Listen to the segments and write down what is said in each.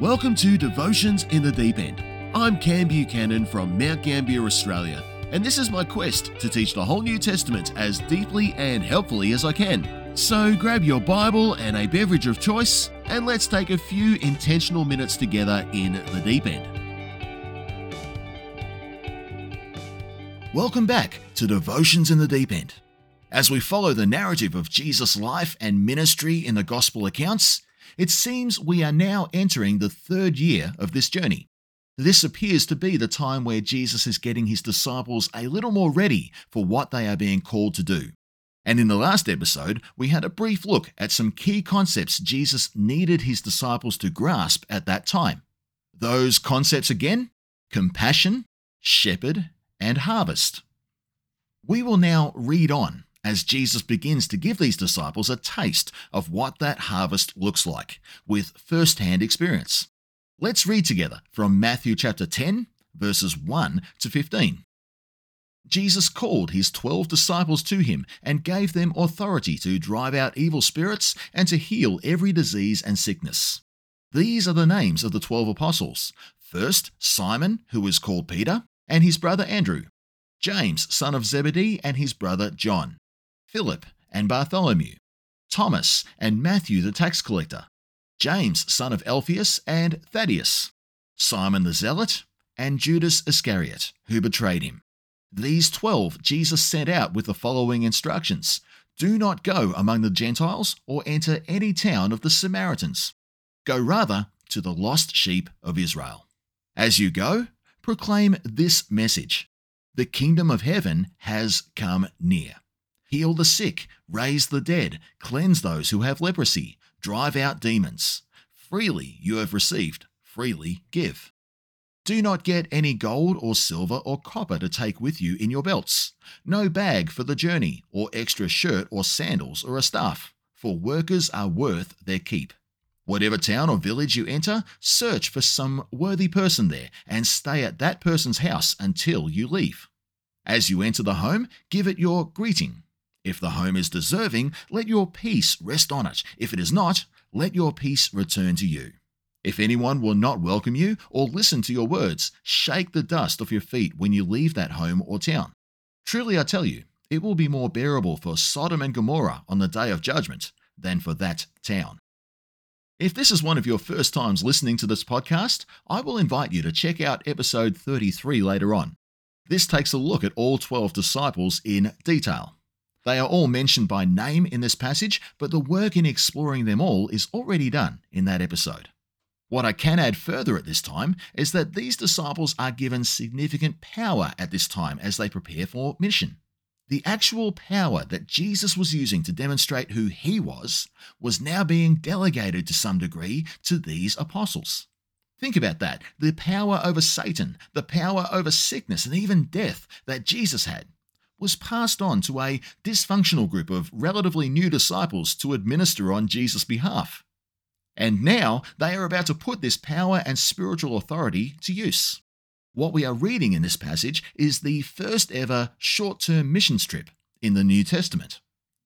Welcome to Devotions in the Deep End. I'm Cam Buchanan from Mount Gambier, Australia, and this is my quest to teach the whole New Testament as deeply and helpfully as I can. So grab your Bible and a beverage of choice, and let's take a few intentional minutes together in the deep end. Welcome back to Devotions in the Deep End. As we follow the narrative of Jesus' life and ministry in the Gospel accounts, it seems we are now entering the third year of this journey. This appears to be the time where Jesus is getting his disciples a little more ready for what they are being called to do. And in the last episode, we had a brief look at some key concepts Jesus needed his disciples to grasp at that time. Those concepts again compassion, shepherd, and harvest. We will now read on as Jesus begins to give these disciples a taste of what that harvest looks like with first hand experience. Let's read together from Matthew chapter 10, verses 1 to 15. Jesus called his twelve disciples to him and gave them authority to drive out evil spirits and to heal every disease and sickness. These are the names of the twelve apostles. First, Simon, who is called Peter, and his brother Andrew, James, son of Zebedee, and his brother John, Philip and Bartholomew, Thomas and Matthew the tax collector, James son of Alphaeus and Thaddeus, Simon the Zealot, and Judas Iscariot, who betrayed him. These twelve Jesus sent out with the following instructions Do not go among the Gentiles or enter any town of the Samaritans. Go rather to the lost sheep of Israel. As you go, proclaim this message The kingdom of heaven has come near heal the sick, raise the dead, cleanse those who have leprosy, drive out demons. Freely you have received, freely give. Do not get any gold or silver or copper to take with you in your belts, no bag for the journey, or extra shirt or sandals or a staff, for workers are worth their keep. Whatever town or village you enter, search for some worthy person there and stay at that person's house until you leave. As you enter the home, give it your greeting. If the home is deserving, let your peace rest on it. If it is not, let your peace return to you. If anyone will not welcome you or listen to your words, shake the dust off your feet when you leave that home or town. Truly I tell you, it will be more bearable for Sodom and Gomorrah on the day of judgment than for that town. If this is one of your first times listening to this podcast, I will invite you to check out episode 33 later on. This takes a look at all 12 disciples in detail. They are all mentioned by name in this passage, but the work in exploring them all is already done in that episode. What I can add further at this time is that these disciples are given significant power at this time as they prepare for mission. The actual power that Jesus was using to demonstrate who he was was now being delegated to some degree to these apostles. Think about that the power over Satan, the power over sickness, and even death that Jesus had was passed on to a dysfunctional group of relatively new disciples to administer on Jesus' behalf. And now they are about to put this power and spiritual authority to use. What we are reading in this passage is the first ever short term mission trip in the New Testament.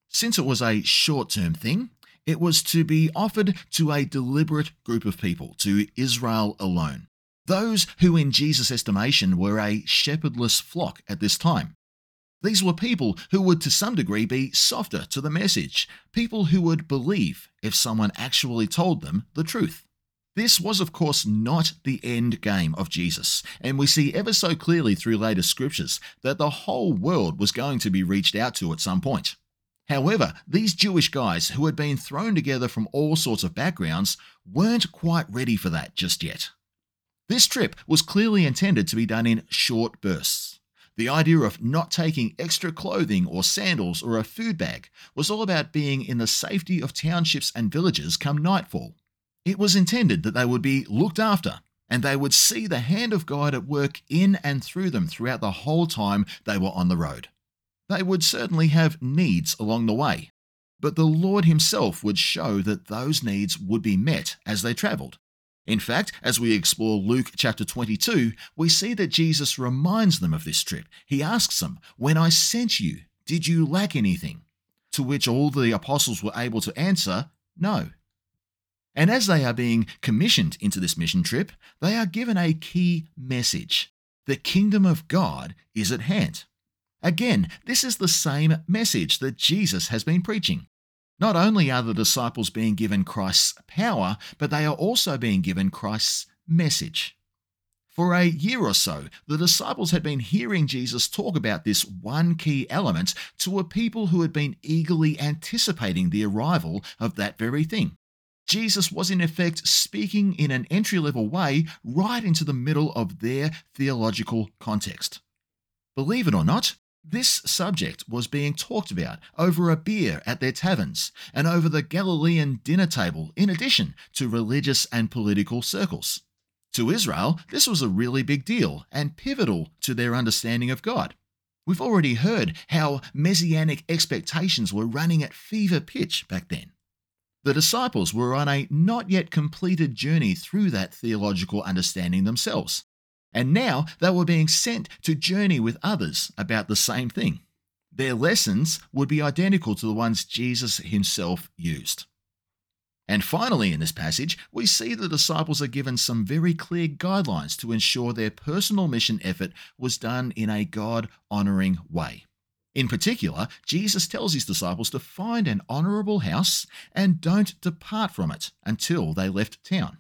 Since it was a short term thing, it was to be offered to a deliberate group of people, to Israel alone. Those who, in Jesus' estimation, were a shepherdless flock at this time. These were people who would, to some degree, be softer to the message, people who would believe if someone actually told them the truth. This was, of course, not the end game of Jesus, and we see ever so clearly through later scriptures that the whole world was going to be reached out to at some point. However, these Jewish guys who had been thrown together from all sorts of backgrounds weren't quite ready for that just yet. This trip was clearly intended to be done in short bursts. The idea of not taking extra clothing or sandals or a food bag was all about being in the safety of townships and villages come nightfall. It was intended that they would be looked after and they would see the hand of God at work in and through them throughout the whole time they were on the road. They would certainly have needs along the way, but the Lord Himself would show that those needs would be met as they travelled. In fact, as we explore Luke chapter 22, we see that Jesus reminds them of this trip. He asks them, When I sent you, did you lack anything? To which all the apostles were able to answer, No. And as they are being commissioned into this mission trip, they are given a key message the kingdom of God is at hand. Again, this is the same message that Jesus has been preaching. Not only are the disciples being given Christ's power, but they are also being given Christ's message. For a year or so, the disciples had been hearing Jesus talk about this one key element to a people who had been eagerly anticipating the arrival of that very thing. Jesus was in effect speaking in an entry level way right into the middle of their theological context. Believe it or not, this subject was being talked about over a beer at their taverns and over the Galilean dinner table, in addition to religious and political circles. To Israel, this was a really big deal and pivotal to their understanding of God. We've already heard how messianic expectations were running at fever pitch back then. The disciples were on a not yet completed journey through that theological understanding themselves, and now they were being sent to journey with others about the same thing. Their lessons would be identical to the ones Jesus himself used. And finally, in this passage, we see the disciples are given some very clear guidelines to ensure their personal mission effort was done in a God honoring way. In particular, Jesus tells his disciples to find an honorable house and don't depart from it until they left town.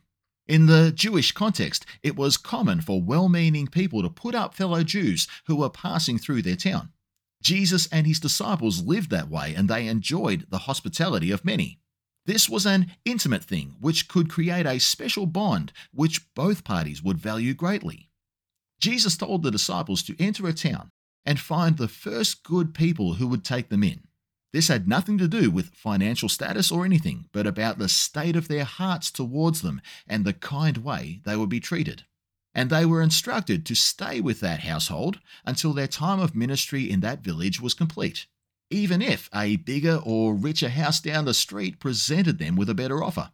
In the Jewish context, it was common for well meaning people to put up fellow Jews who were passing through their town. Jesus and his disciples lived that way and they enjoyed the hospitality of many. This was an intimate thing which could create a special bond which both parties would value greatly. Jesus told the disciples to enter a town and find the first good people who would take them in. This had nothing to do with financial status or anything, but about the state of their hearts towards them and the kind way they would be treated. And they were instructed to stay with that household until their time of ministry in that village was complete even if a bigger or richer house down the street presented them with a better offer.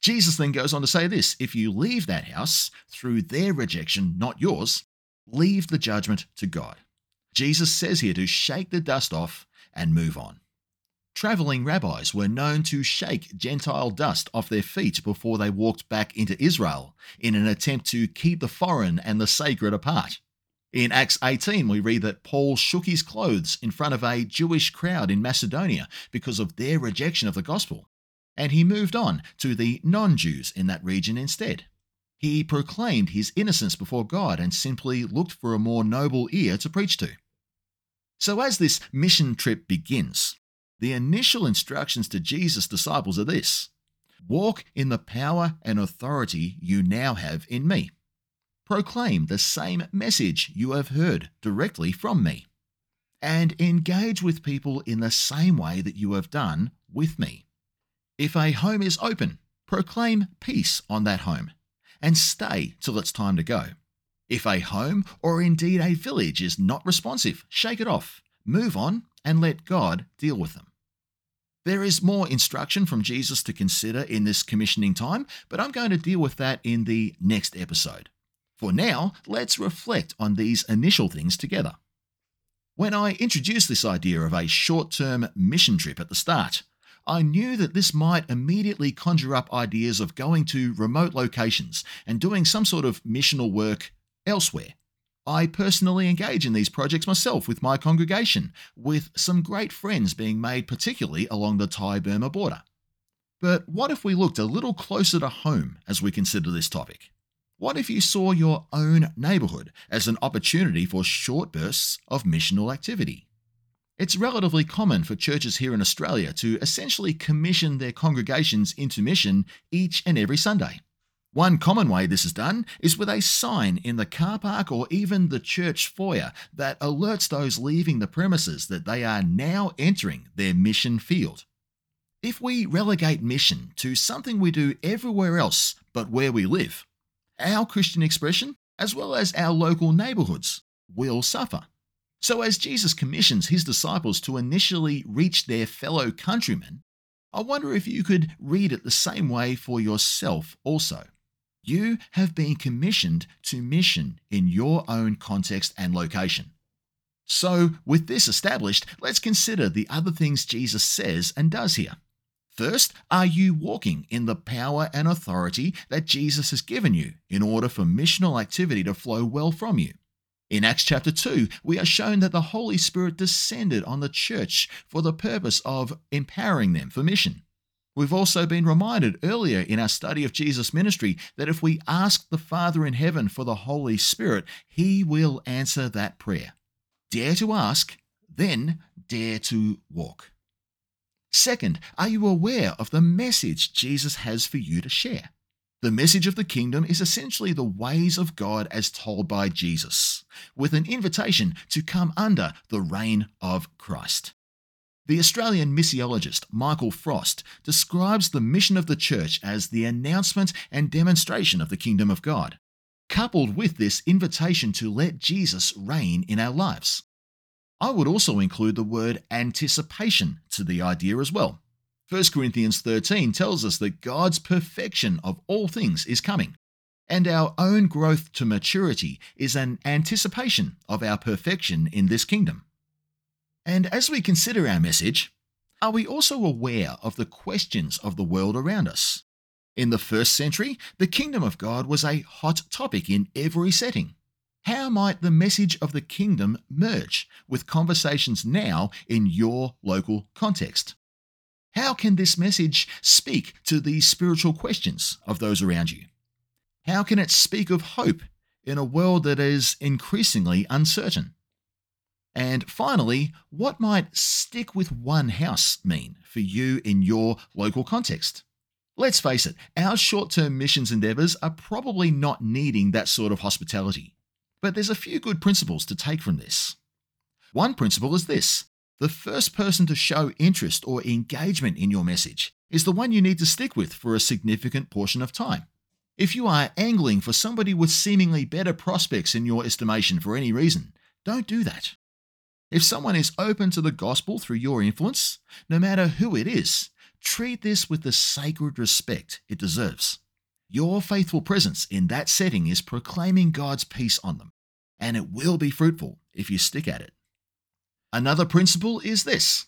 Jesus then goes on to say this if you leave that house through their rejection, not yours, leave the judgment to God. Jesus says here to shake the dust off and move on. Traveling rabbis were known to shake Gentile dust off their feet before they walked back into Israel in an attempt to keep the foreign and the sacred apart. In Acts 18, we read that Paul shook his clothes in front of a Jewish crowd in Macedonia because of their rejection of the gospel, and he moved on to the non Jews in that region instead. He proclaimed his innocence before God and simply looked for a more noble ear to preach to. So, as this mission trip begins, the initial instructions to Jesus' disciples are this Walk in the power and authority you now have in me proclaim the same message you have heard directly from me, and engage with people in the same way that you have done with me. If a home is open, proclaim peace on that home, and stay till it's time to go. If a home or indeed a village is not responsive, shake it off, move on, and let God deal with them. There is more instruction from Jesus to consider in this commissioning time, but I'm going to deal with that in the next episode. For now, let's reflect on these initial things together. When I introduced this idea of a short term mission trip at the start, I knew that this might immediately conjure up ideas of going to remote locations and doing some sort of missional work elsewhere. I personally engage in these projects myself with my congregation, with some great friends being made particularly along the Thai Burma border. But what if we looked a little closer to home as we consider this topic? What if you saw your own neighbourhood as an opportunity for short bursts of missional activity? It's relatively common for churches here in Australia to essentially commission their congregations into mission each and every Sunday. One common way this is done is with a sign in the car park or even the church foyer that alerts those leaving the premises that they are now entering their mission field. If we relegate mission to something we do everywhere else but where we live, our Christian expression, as well as our local neighborhoods, will suffer. So, as Jesus commissions his disciples to initially reach their fellow countrymen, I wonder if you could read it the same way for yourself also. You have been commissioned to mission in your own context and location. So, with this established, let's consider the other things Jesus says and does here. First, are you walking in the power and authority that Jesus has given you in order for missional activity to flow well from you? In Acts chapter 2, we are shown that the Holy Spirit descended on the church for the purpose of empowering them for mission. We've also been reminded earlier in our study of Jesus' ministry that if we ask the Father in heaven for the Holy Spirit, He will answer that prayer. Dare to ask, then dare to walk. Second, are you aware of the message Jesus has for you to share? The message of the kingdom is essentially the ways of God as told by Jesus, with an invitation to come under the reign of Christ. The Australian missiologist Michael Frost describes the mission of the church as the announcement and demonstration of the kingdom of God, coupled with this invitation to let Jesus reign in our lives. I would also include the word anticipation to the idea as well. 1 Corinthians 13 tells us that God's perfection of all things is coming, and our own growth to maturity is an anticipation of our perfection in this kingdom. And as we consider our message, are we also aware of the questions of the world around us? In the first century, the kingdom of God was a hot topic in every setting. How might the message of the kingdom merge with conversations now in your local context? How can this message speak to the spiritual questions of those around you? How can it speak of hope in a world that is increasingly uncertain? And finally, what might stick with one house mean for you in your local context? Let's face it, our short term missions endeavours are probably not needing that sort of hospitality. But there's a few good principles to take from this. One principle is this the first person to show interest or engagement in your message is the one you need to stick with for a significant portion of time. If you are angling for somebody with seemingly better prospects in your estimation for any reason, don't do that. If someone is open to the gospel through your influence, no matter who it is, treat this with the sacred respect it deserves. Your faithful presence in that setting is proclaiming God's peace on them, and it will be fruitful if you stick at it. Another principle is this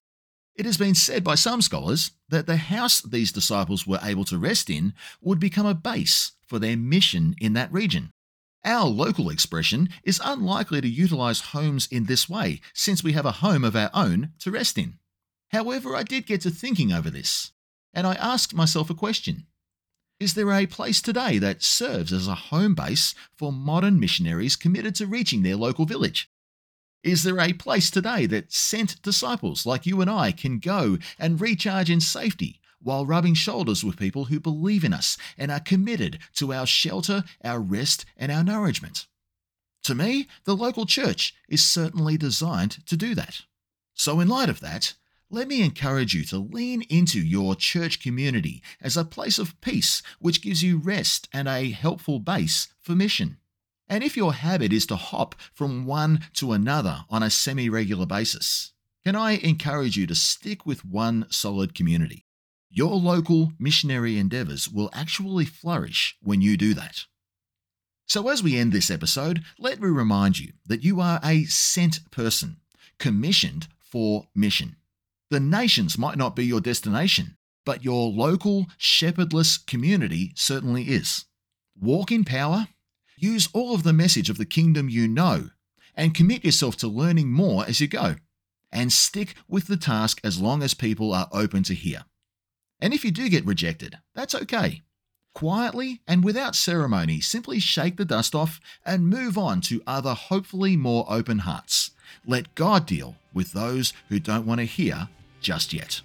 it has been said by some scholars that the house these disciples were able to rest in would become a base for their mission in that region. Our local expression is unlikely to utilize homes in this way since we have a home of our own to rest in. However, I did get to thinking over this, and I asked myself a question is there a place today that serves as a home base for modern missionaries committed to reaching their local village? Is there a place today that sent disciples like you and I can go and recharge in safety while rubbing shoulders with people who believe in us and are committed to our shelter, our rest, and our nourishment? To me, the local church is certainly designed to do that. So, in light of that, let me encourage you to lean into your church community as a place of peace which gives you rest and a helpful base for mission. And if your habit is to hop from one to another on a semi regular basis, can I encourage you to stick with one solid community? Your local missionary endeavours will actually flourish when you do that. So, as we end this episode, let me remind you that you are a sent person, commissioned for mission. The nations might not be your destination, but your local shepherdless community certainly is. Walk in power, use all of the message of the kingdom you know, and commit yourself to learning more as you go. And stick with the task as long as people are open to hear. And if you do get rejected, that's okay. Quietly and without ceremony, simply shake the dust off and move on to other, hopefully more open hearts. Let God deal with those who don't want to hear just yet.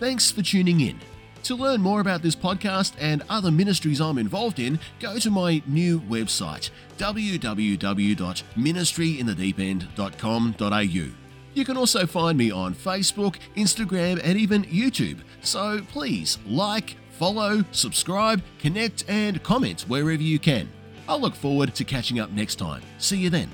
Thanks for tuning in. To learn more about this podcast and other ministries I'm involved in, go to my new website, www.ministryinthedeepend.com.au. You can also find me on Facebook, Instagram, and even YouTube. So please like, follow, subscribe, connect, and comment wherever you can. I'll look forward to catching up next time. See you then.